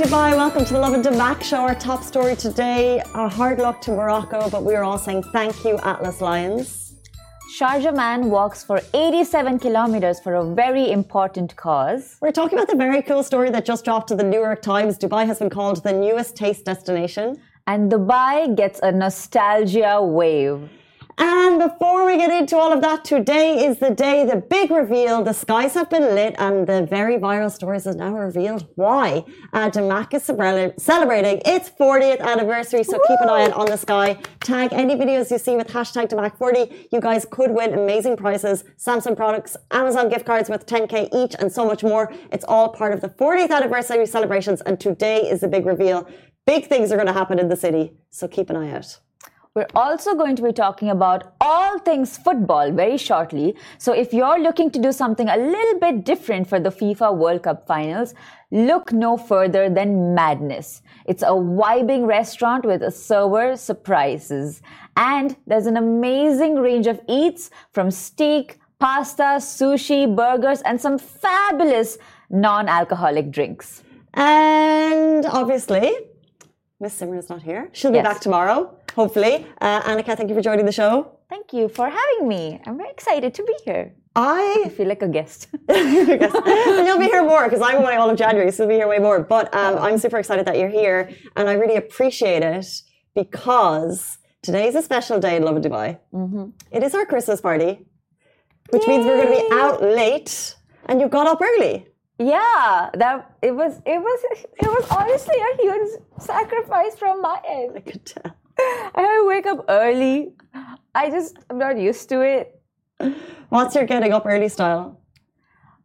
Dubai. Welcome to the Lovin Damac show. Our top story today, a hard luck to Morocco, but we are all saying thank you, Atlas Lions. Sharjah man walks for 87 kilometers for a very important cause. We're talking about the very cool story that just dropped to the New York Times. Dubai has been called the newest taste destination. And Dubai gets a nostalgia wave. And before we get into all of that, today is the day, the big reveal. The skies have been lit, and the very viral stories have now revealed why. Uh, Damac is celebrating its 40th anniversary, so Woo! keep an eye out on the sky. Tag any videos you see with hashtag Damac40. You guys could win amazing prizes, Samsung products, Amazon gift cards with 10k each, and so much more. It's all part of the 40th anniversary celebrations, and today is the big reveal. Big things are going to happen in the city, so keep an eye out. We're also going to be talking about all things football very shortly. So if you're looking to do something a little bit different for the FIFA World Cup finals, look no further than Madness. It's a vibing restaurant with a server surprises. And there's an amazing range of eats from steak, pasta, sushi, burgers, and some fabulous non-alcoholic drinks. And obviously, Miss Simmer is not here. She'll be yes. back tomorrow hopefully. Uh, Annika, thank you for joining the show. Thank you for having me. I'm very excited to be here. I, I feel like a guest. and you'll be here more because I'm away all of January, so you'll be here way more. But um, I'm super excited that you're here, and I really appreciate it because today is a special day in Lovin Dubai. Mm-hmm. It is our Christmas party, which Yay! means we're going to be out late, and you got up early. Yeah, that it was it was it was honestly a huge sacrifice from my end. I could tell. I have to wake up early. I just, I'm not used to it. What's your getting up early style?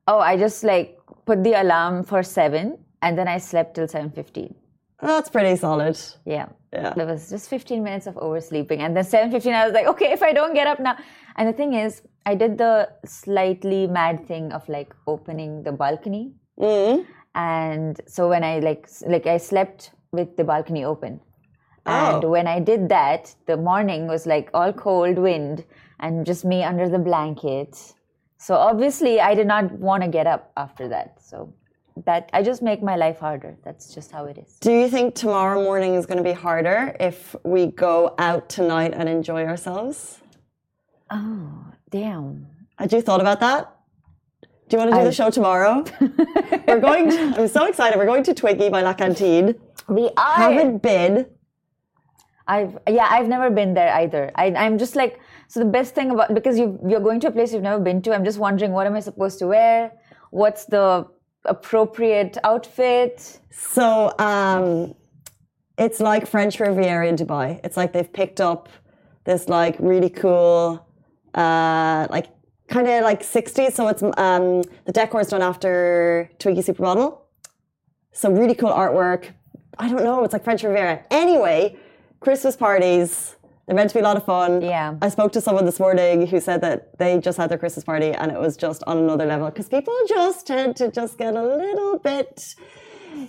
Oh, I just like put the alarm for 7 and then I slept till 7.15. That's pretty solid. Yeah. Yeah. There was just 15 minutes of oversleeping. And then 7.15, I was like, okay, if I don't get up now. And the thing is, I did the slightly mad thing of like opening the balcony. Mm. And so when I like, like I slept with the balcony open. And oh. when I did that, the morning was like all cold wind and just me under the blanket. So obviously, I did not want to get up after that. So that I just make my life harder. That's just how it is. Do you think tomorrow morning is going to be harder if we go out tonight and enjoy ourselves? Oh, damn. Had you thought about that? Do you want to do I... the show tomorrow? We're going. To, I'm so excited. We're going to Twiggy by La Cantine. We are. Haven't been. I've yeah, I've never been there either. I, I'm just like so the best thing about because you you're going to a place you've never been to. I'm just wondering what am I supposed to wear? What's the appropriate outfit? So um, it's like French Riviera in Dubai. It's like they've picked up this like really cool, uh, like kind of like 60s. So it's um, the decor is done after Twiggy Supermodel. So really cool artwork. I don't know. It's like French Riviera. Anyway Christmas parties, they're meant to be a lot of fun. Yeah. I spoke to someone this morning who said that they just had their Christmas party and it was just on another level because people just tend to just get a little bit.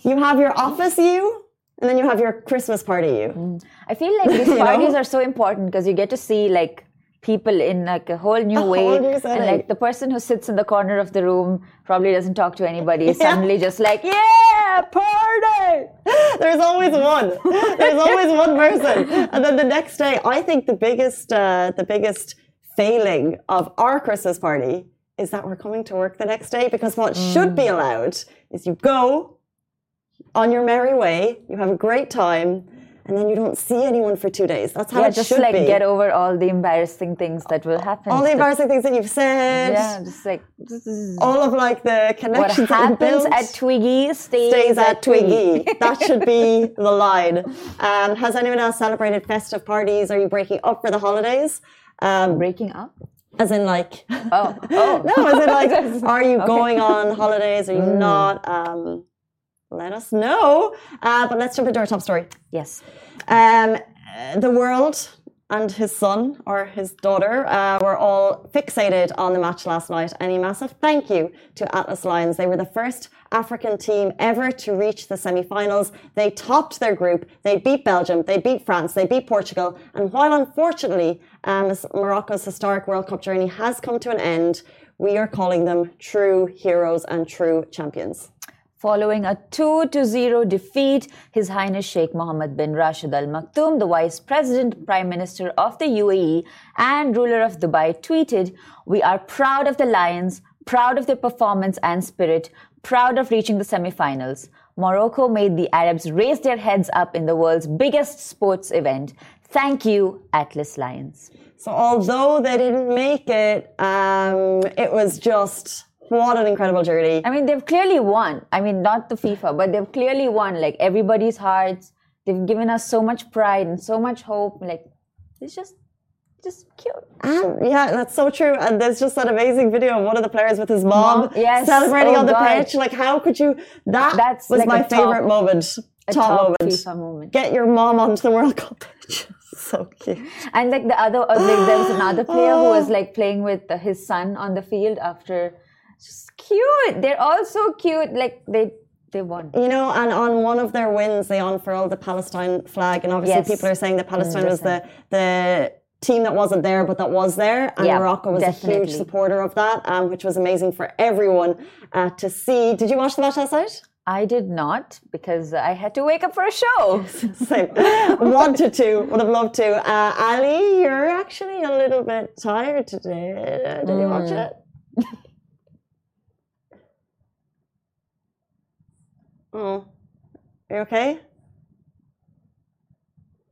You have your office you, and then you have your Christmas party you. Mm. I feel like these parties know? are so important because you get to see like people in like a whole new a way. Whole new and like the person who sits in the corner of the room probably doesn't talk to anybody. Yeah. Suddenly just like, yeah, party. There's always one. There's always one person. And then the next day, I think the biggest, uh, the biggest failing of our Christmas party is that we're coming to work the next day because what mm. should be allowed is you go on your merry way, you have a great time, and then you don't see anyone for two days. That's how it should be. yeah, it just should like be. get over all the embarrassing things that will happen. All the embarrassing things that you've said. Yeah, just like all of like the connections. What happens at Twiggy stays, stays at, at Twiggy. Twiggy. that should be the line. Um, has anyone else celebrated festive parties? Are you breaking up for the holidays? Um, breaking up. As in, like, oh, oh, no, as in, like, are you okay. going on holidays? Are you mm. not? Um, let us know. Uh, but let's jump into our top story. Yes. Um, the world and his son or his daughter uh, were all fixated on the match last night. And a massive thank you to Atlas Lions. They were the first African team ever to reach the semi finals. They topped their group. They beat Belgium. They beat France. They beat Portugal. And while unfortunately um, Morocco's historic World Cup journey has come to an end, we are calling them true heroes and true champions Following a 2 to 0 defeat, His Highness Sheikh Mohammed bin Rashid Al Maktoum, the Vice President, Prime Minister of the UAE, and ruler of Dubai, tweeted, We are proud of the Lions, proud of their performance and spirit, proud of reaching the semi-finals. Morocco made the Arabs raise their heads up in the world's biggest sports event. Thank you, Atlas Lions. So although they didn't make it, um, it was just what an incredible journey. I mean, they've clearly won. I mean, not the FIFA, but they've clearly won. Like everybody's hearts. They've given us so much pride and so much hope. Like it's just, just cute. And yeah, that's so true. And there's just that amazing video of one of the players with his mom, Mom, yes. celebrating Oh, on the God. pitch. Like, how could you? That That's was like my a top- favorite moment. A top, top moment. FIFA moment. Get your mom onto the World Cup pitch. so cute. And like the other, uh, like, there was another player who was like playing with his son on the field after. Just cute. They're all so cute. Like they, they won. You know, and on one of their wins, they unfurled the Palestine flag, and obviously Yes. people are saying that Palestine was the the team that wasn't there, but that was there, and Yeah, Morocco was a huge supporter of that, um, which was amazing for everyone uh, to see. Did you watch the match last night? I did not because I had to wake up for a show. Same. Wanted to, would have loved to. Uh, Ali, you're actually a little bit tired today. Did you watch it? oh, are you okay?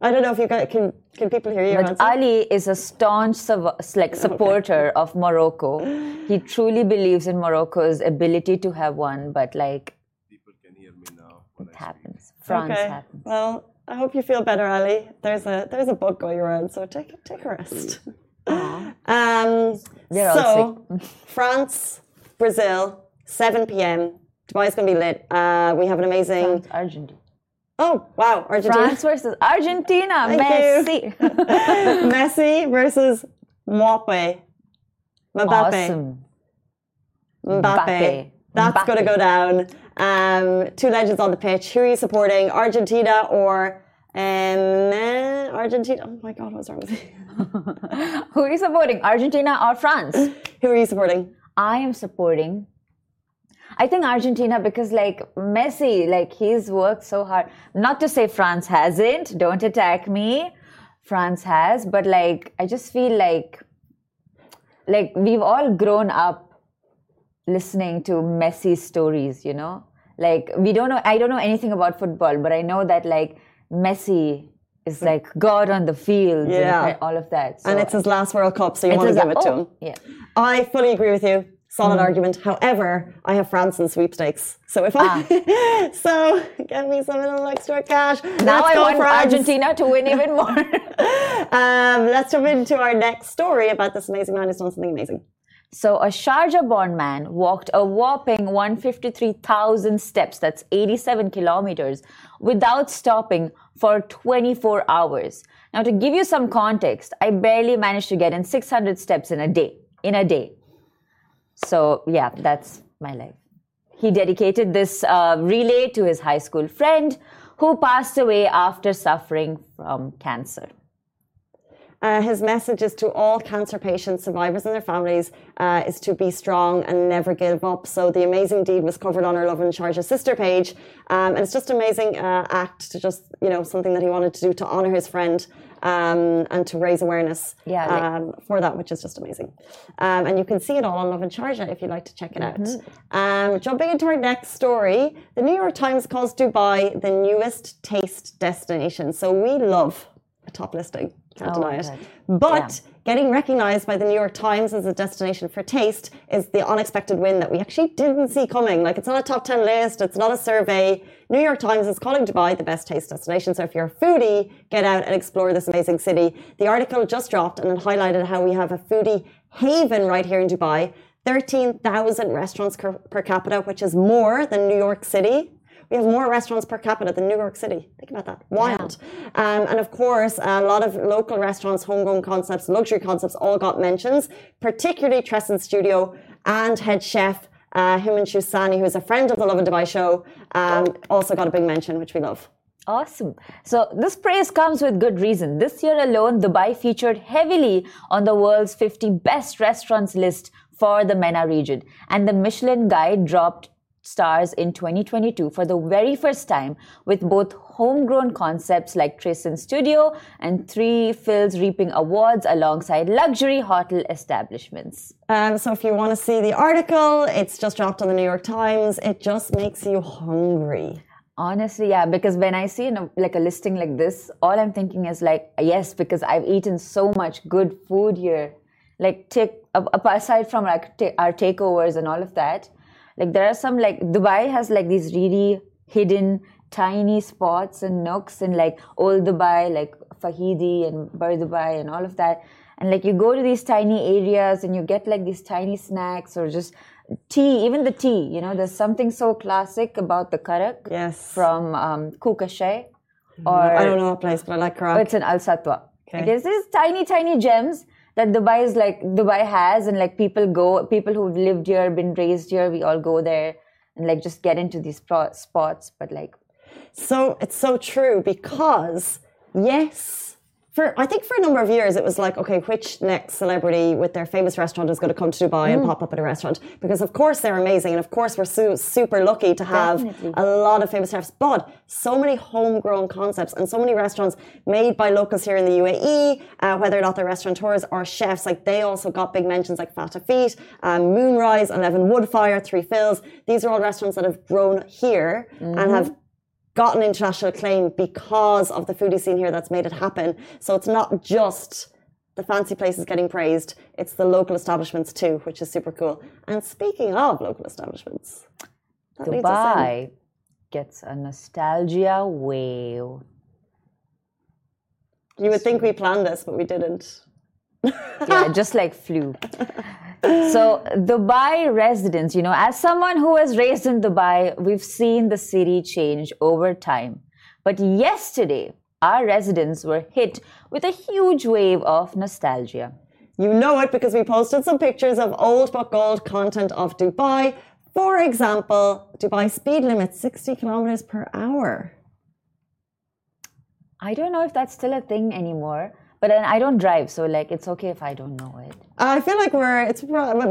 I don't know if you got, can. Can people hear you? But Hanson? Ali is a staunch suv- like supporter of Morocco. He truly believes in Morocco's ability to have won, but like People can hear me now. When it I speak. happens. France okay. happens. Well, I hope you feel better, Ali. There's a there's a bug going around, so take take a rest. um, They're all so France, Brazil, 7 p.m. Dubai's gonna be lit. Uh, we have an amazing. France, Argentina. Oh wow, Argentina. France versus Argentina. Thank Messi. Messi versus Mbappe. Mbappe. awesome. Mbappe. Mbappe. That's Mbappe. going to go down. Um, two legends on the pitch. Who are you supporting? Argentina or um, eh, Argentina? Oh my God, what's wrong with you? Who are you supporting? Argentina or France? Who are you supporting? I am supporting. I think Argentina because like Messi, like he's worked so hard. Not to say France hasn't. Don't attack me. France has, but like I just feel like like we've all grown up listening to Messi's stories, you know? Like we don't know I don't know anything about football, but I know that like Messi is mm. like God on the field Yeah. and all of that. So And it's his last World Cup, so you want to give it to oh, him. Yeah. I fully agree with you. Solid argument. However, I have France in sweepstakes. So if I so get me some little extra cash. Ah. Now Let's I want France. Argentina to win even more. Um, let's jump into our next story about this amazing man who's done something amazing. so, a Sharjah born man walked a whopping 153,000 steps, that's 87 kilometers, without stopping for 24 hours. Now, to give you some context, I barely managed to get in 600 steps in a day. In a day. So, yeah, that's my life. He dedicated this uh, relay to his high school friend who passed away after suffering from cancer. Uh, his message is to all cancer patients, survivors, and their families uh, is to be strong and never give up. So the amazing deed was covered on our Lovin Sharjah sister page, um, and it's just an amazing uh, act to just you know something that he wanted to do to honor his friend um, and to raise awareness Yeah, like- um, for that, which is just amazing. Um, and you can see it all on Lovin Sharjah if you'd like to check it out. Um, jumping into our next story, the New York Times calls Dubai the newest taste destination. So we love a top listing. Can't Oh, deny it. good. But getting recognized by the New York Times as a destination for taste is the unexpected win that we actually didn't see coming. Like it's not a top 10 list, it's not a survey. New York Times is calling Dubai the best taste destination. So if you're a foodie, get out and explore this amazing city. The article just dropped and it highlighted how we have a foodie haven right here in Dubai. 13,000 restaurants per, per capita, which is more than New York City. We have more restaurants per capita than New York City. Think about that. Wild. Um, and of course, a lot of local restaurants, homegrown concepts, luxury concepts all got mentions, particularly Tresind Studio and head chef uh, Himanshu Saini, who's a friend of the Lovin Dubai show, um, also got a big mention, which we love. Awesome. So this praise comes with good reason. This year alone, Dubai featured heavily on the world's 50 best restaurants list for the MENA region. And the Michelin guide dropped stars in 2022 for the very first time with both homegrown concepts like Tresind Studio and 3Fils reaping awards alongside luxury hotel establishments. Um, so if you want to see the article, it's just dropped on the New York Times. It just makes you hungry. Honestly, yeah, because when I see a, like a listing like this, all I'm thinking is like, yes, because I've eaten so much good food here. Like, take aside from like our takeovers and all of that, like there are some like Dubai has like these really hidden tiny spots and nooks in like old Dubai, like Fahidi and Bur Dubai and all of that. And like you go to these tiny areas and you get like these tiny snacks or just tea, even the tea, you know, there's something so classic about the karak Yes. from um, Kukashay. Or I don't know a place, but I like Karak. it's in Al Satwa. Okay. Like, there's these tiny, tiny gems that Dubai is like Dubai has, and like people go, people who've lived here, been raised here, we all go there and like just get into these spots. But like, So it's so true because yes, for I think for a number of years it was like, okay, which next celebrity with their famous restaurant is going to come to Dubai Mm. and pop up at a restaurant? Because of course they're amazing, and of course we're su- super lucky to have Definitely. a lot of famous chefs. But so many homegrown concepts and so many restaurants made by locals here in the UAE, uh, whether or not they're restaurateurs or chefs, like they also got big mentions like Fata Feet, um, Moonrise, Eleven Woodfire, 3Fils. These are all restaurants that have grown here and have gotten international acclaim because of the foodie scene here that's made it happen. So it's not just the fancy places getting praised, it's the local establishments too, which is super cool. And speaking of local establishments, that leads us in. Dubai gets a nostalgia wave. You would think we planned this, but we didn't. yeah, just like flu. So, Dubai residents, you know, as someone who was raised in Dubai, we've seen the city change over time. But yesterday, our residents were hit with a huge wave of nostalgia. You know it because we posted some pictures of old but gold content of Dubai. For example, Dubai speed limit 60 kilometers per hour. I don't know if that's still a thing anymore, but then I don't drive, so like it's okay if I don't know it. I feel like we're, it's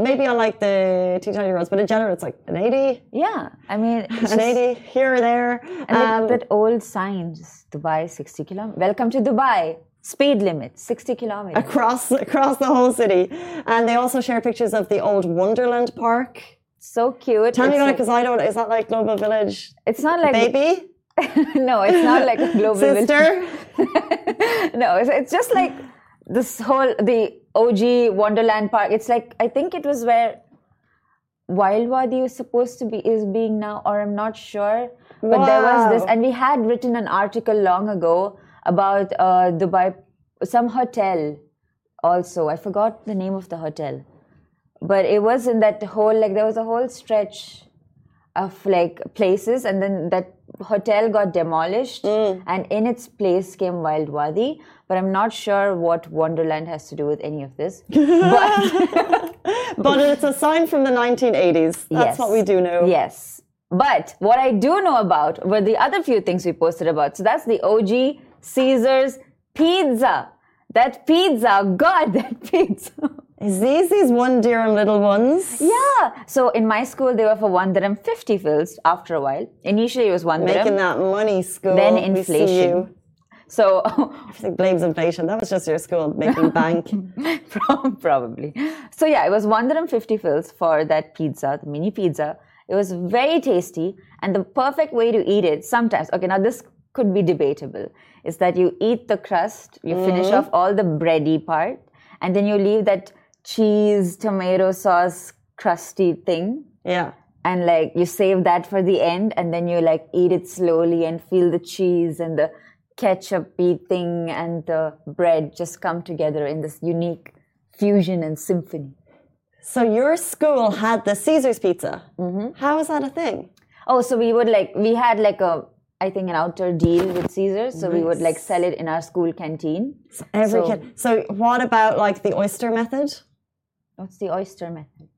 maybe on like the T-Tiny roads, but in general it's like an 80, Yeah, I mean, an 80 here or there. And Um, that old sign, just Dubai 60 kilometers. Welcome to Dubai. Speed limit 60 kilometers. across across the whole city. And they also share pictures of the old Wonderland Park. So cute. Tell me It's about it because I don't. Is that like Global Village? It's not like Baby, no, it's not like a global sister. no, it's, it's just like this whole the OG Wonderland Park. It's like I think it was where Wild Wadi was supposed to be is being now, or I'm not sure. But there was this, and we had written an article long ago about uh, Dubai, some hotel. Also, I forgot the name of the hotel, but it was in that whole like there was a whole stretch of like places and then that hotel got demolished hmm. and in its place came wild wadi but i'm not sure what wonderland has to do with any of this but But it's a sign from the 1980s. That's Yes. what we do know. yes but what i do know about were the other few things we posted about so that's the og caesar's pizza that pizza god that pizza Is these these one dirham little ones? yeah so in my school they were for one dirham 50 fills after a while initially it was one dirham Making that money, school. then inflation so Everything blames inflation. That was just your school making bank. Prob- Probably. So yeah, it was 150 fills for that pizza, the mini pizza. It was very tasty, and the perfect way to eat it. Sometimes, okay, now this could be debatable. Is that you eat the crust, you finish mm-hmm. off all the bready part, and then you leave that cheese, tomato sauce, crusty thing, Yeah. and like you save that for the end, and then you like eat it slowly and feel the cheese and the ketchupy thing and the bread just come together in this unique fusion and symphony. So your school had the Caesar's pizza. Mm-hmm. How is that a thing? Oh, so we would like we had like a I think an outdoor deal with Caesars, so we would like sell it in our school canteen. Every So- kid. So what about like the oyster method? What's the oyster method?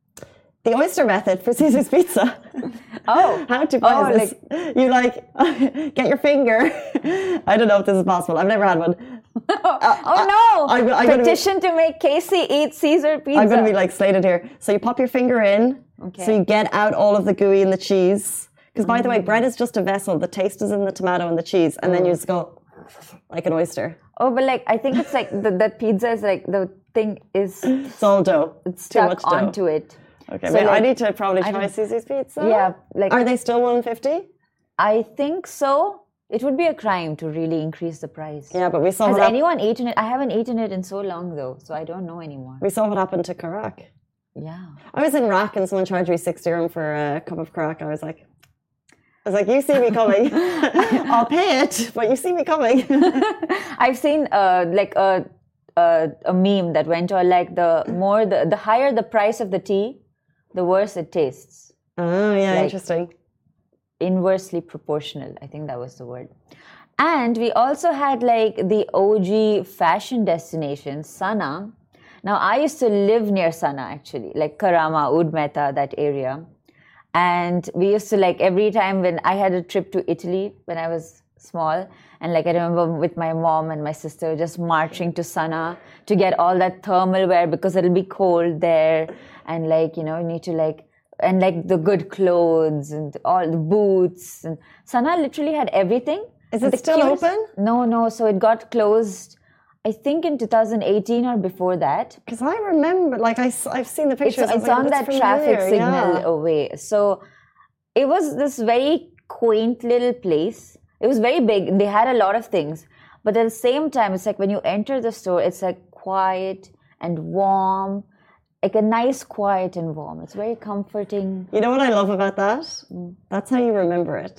The oyster method for Caesar's pizza. Oh, How to buy Oh, this? You like get your finger. I don't know if this is possible. I've never had one. Uh, oh uh, no! I'm- I'm gonna be- Petition to make Casey eat Caesar pizza. I'm going to be like slated here. So you pop your finger in, Okay. So you get out all of the gooey and the cheese. Because by the way, mm. bread is just a vessel. The taste is in the tomato and the cheese, and then you oh. just go like an oyster. Oh, but like I think it's like the, pizza is like the thing is It's all dough. It's too stuck much dough. onto it. Okay, So, wait, I need to probably try Susie's pizza. Yeah, like- are they still one fifty? I think so. It would be a crime to really increase the price. Yeah, but we saw Has anyone eaten it? I haven't eaten it in so long though, so I don't know anymore. we saw what happened to Karak. Yeah. I was in Rack and someone charged me six dirham for a cup of karak. I was like, I was like, you see me coming. I'll pay it, but you see me coming. I've seen uh, like a, a a meme that went on like the more the the higher the price of the tea, the worse it tastes. oh yeah, Like- interesting. Inversely proportional. I think that was the word. And we also had like the OG fashion destination, Sana. Now I used to live near Sana actually, like Karama, Oud Mehta, that area. And we used to like every time when I had a trip to Italy when I was small, and like I remember with my mom and my sister just marching to Sana to get all that thermal wear because it'll be cold there, and like you know you need to like and like the good clothes and all the boots and Sana literally had everything. Is it still cutest- open? No, no. So it got closed. I think in 2018 or before that. Because I remember, like, I, I've seen the It's, pictures. I was it's like, on "That's that traffic signal yeah. away. So it was this very quaint little place. It was very big. They had a lot of things. But at the same time, it's like when you enter the store, it's like quiet and warm. Like a nice quiet and warm. It's very comforting. You know what I love about that? Mm. That's how you remember it.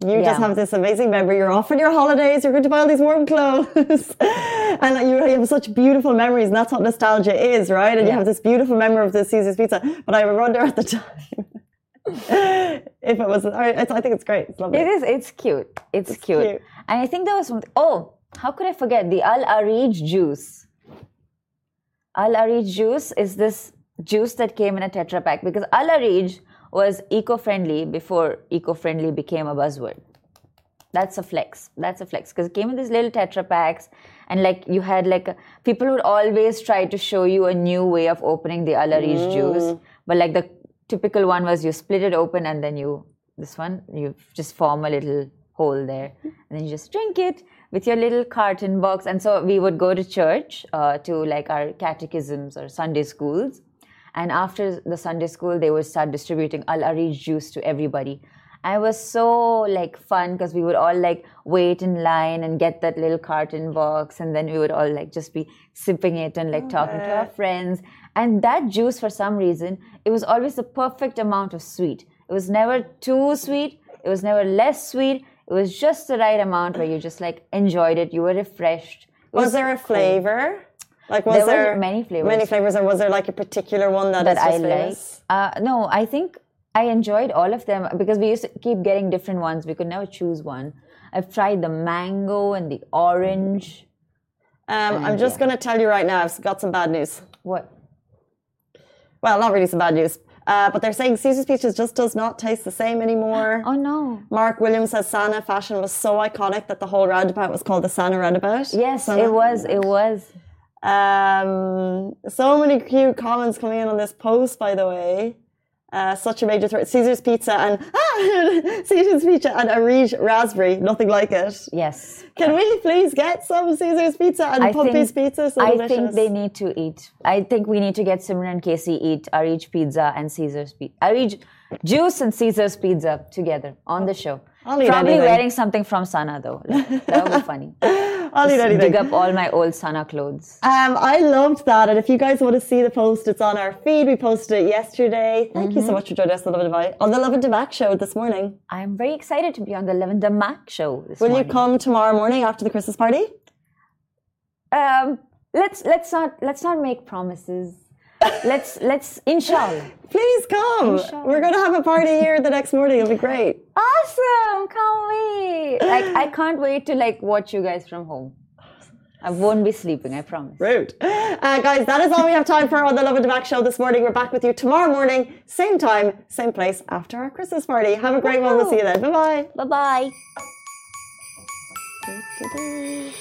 You just have this amazing memory. You're off on your holidays. You're going to buy all these warm clothes, and like, you have such beautiful memories. And that's what nostalgia is, right? And you have this beautiful memory of the Caesar's pizza. But I wonder at the time if it was. I, it's, I think it's great. It's lovely. It is. It's cute. It's, cute. cute. And I think there was something. Oh, how could I forget the Al Arij juice? Al Arij juice is this juice that came in a Tetra pack because Al Arij was eco-friendly before eco-friendly became a buzzword. That's a flex. That's a flex because it came in these little Tetra Packs, and like you had like a, people would always try to show you a new way of opening the Al Arij juice, but like the typical one was you split it open and then you this one you just form a little hole there, and then you just drink it with your little carton box. And so we would go to church uh, to like our catechisms or Sunday schools, and after the Sunday school, they would start distributing Al Arij juice to everybody. And it was so like fun because we would all like wait in line and get that little carton box, and then we would all like just be sipping it and like oh, talking to our friends. And that juice, for some reason, it was always the perfect amount of sweet. It was never too sweet. It was never less sweet. It was just the right amount where you just like enjoyed it. You were refreshed. It was there a flavor? Like, was There were there many flavors. Many flavors, or was there like a particular one that, I like. Uh, no, I think I enjoyed all of them because we used to keep getting different ones. We could never choose one. I've tried the mango and the orange. Um, I'm just going to tell you right now, I've got some bad news. What? Well, not really some bad news. Uh, but they're saying Caesar's Pizza just does not taste the same anymore. Oh no! Mark Williams says Sana fashion was so iconic that the whole roundabout was called the Sana roundabout. Yes, Sana- it was. It was. Um, so many cute comments coming in on this post, by the way. Uh, such a major threat. Caesar's Pizza and ah, Caesar's Pizza and Arij Raspberry. Nothing like it. Yes. Can we please get some Caesar's Pizza and I think, Pizza? So I delicious. think they need to eat. I think we need to get Simran and Casey eat Arij pizza and Caesar's pizza. Arij juice and Caesar's pizza together on the show. Probably anything. wearing something from Sana though. That would be funny. I'll eat anything. Dig up all my old Sana clothes. Um, I loved that. And if you guys want to see the post, it's on our feed. We posted it yesterday. Thank you so much for joining us on the Love and on the Lovin Damac show this morning. I'm very excited to be on the Lovin Damac show this Will morning. you come tomorrow morning after the Christmas party? Um, let's let's not let's not make promises. Let's let's inshallah. Please come. Inshallah. We're going to have a party here the next morning. It'll be great. Awesome! Can't wait. Like I can't wait to like watch you guys from home. I won't be sleeping. I promise. Rude. Uh, guys, that is all we have time for on the Lovin Damac show this morning. We're back with you tomorrow morning, same time, same place after our Christmas party. Have a great one. We'll see you then. Bye. Bye bye. Bye.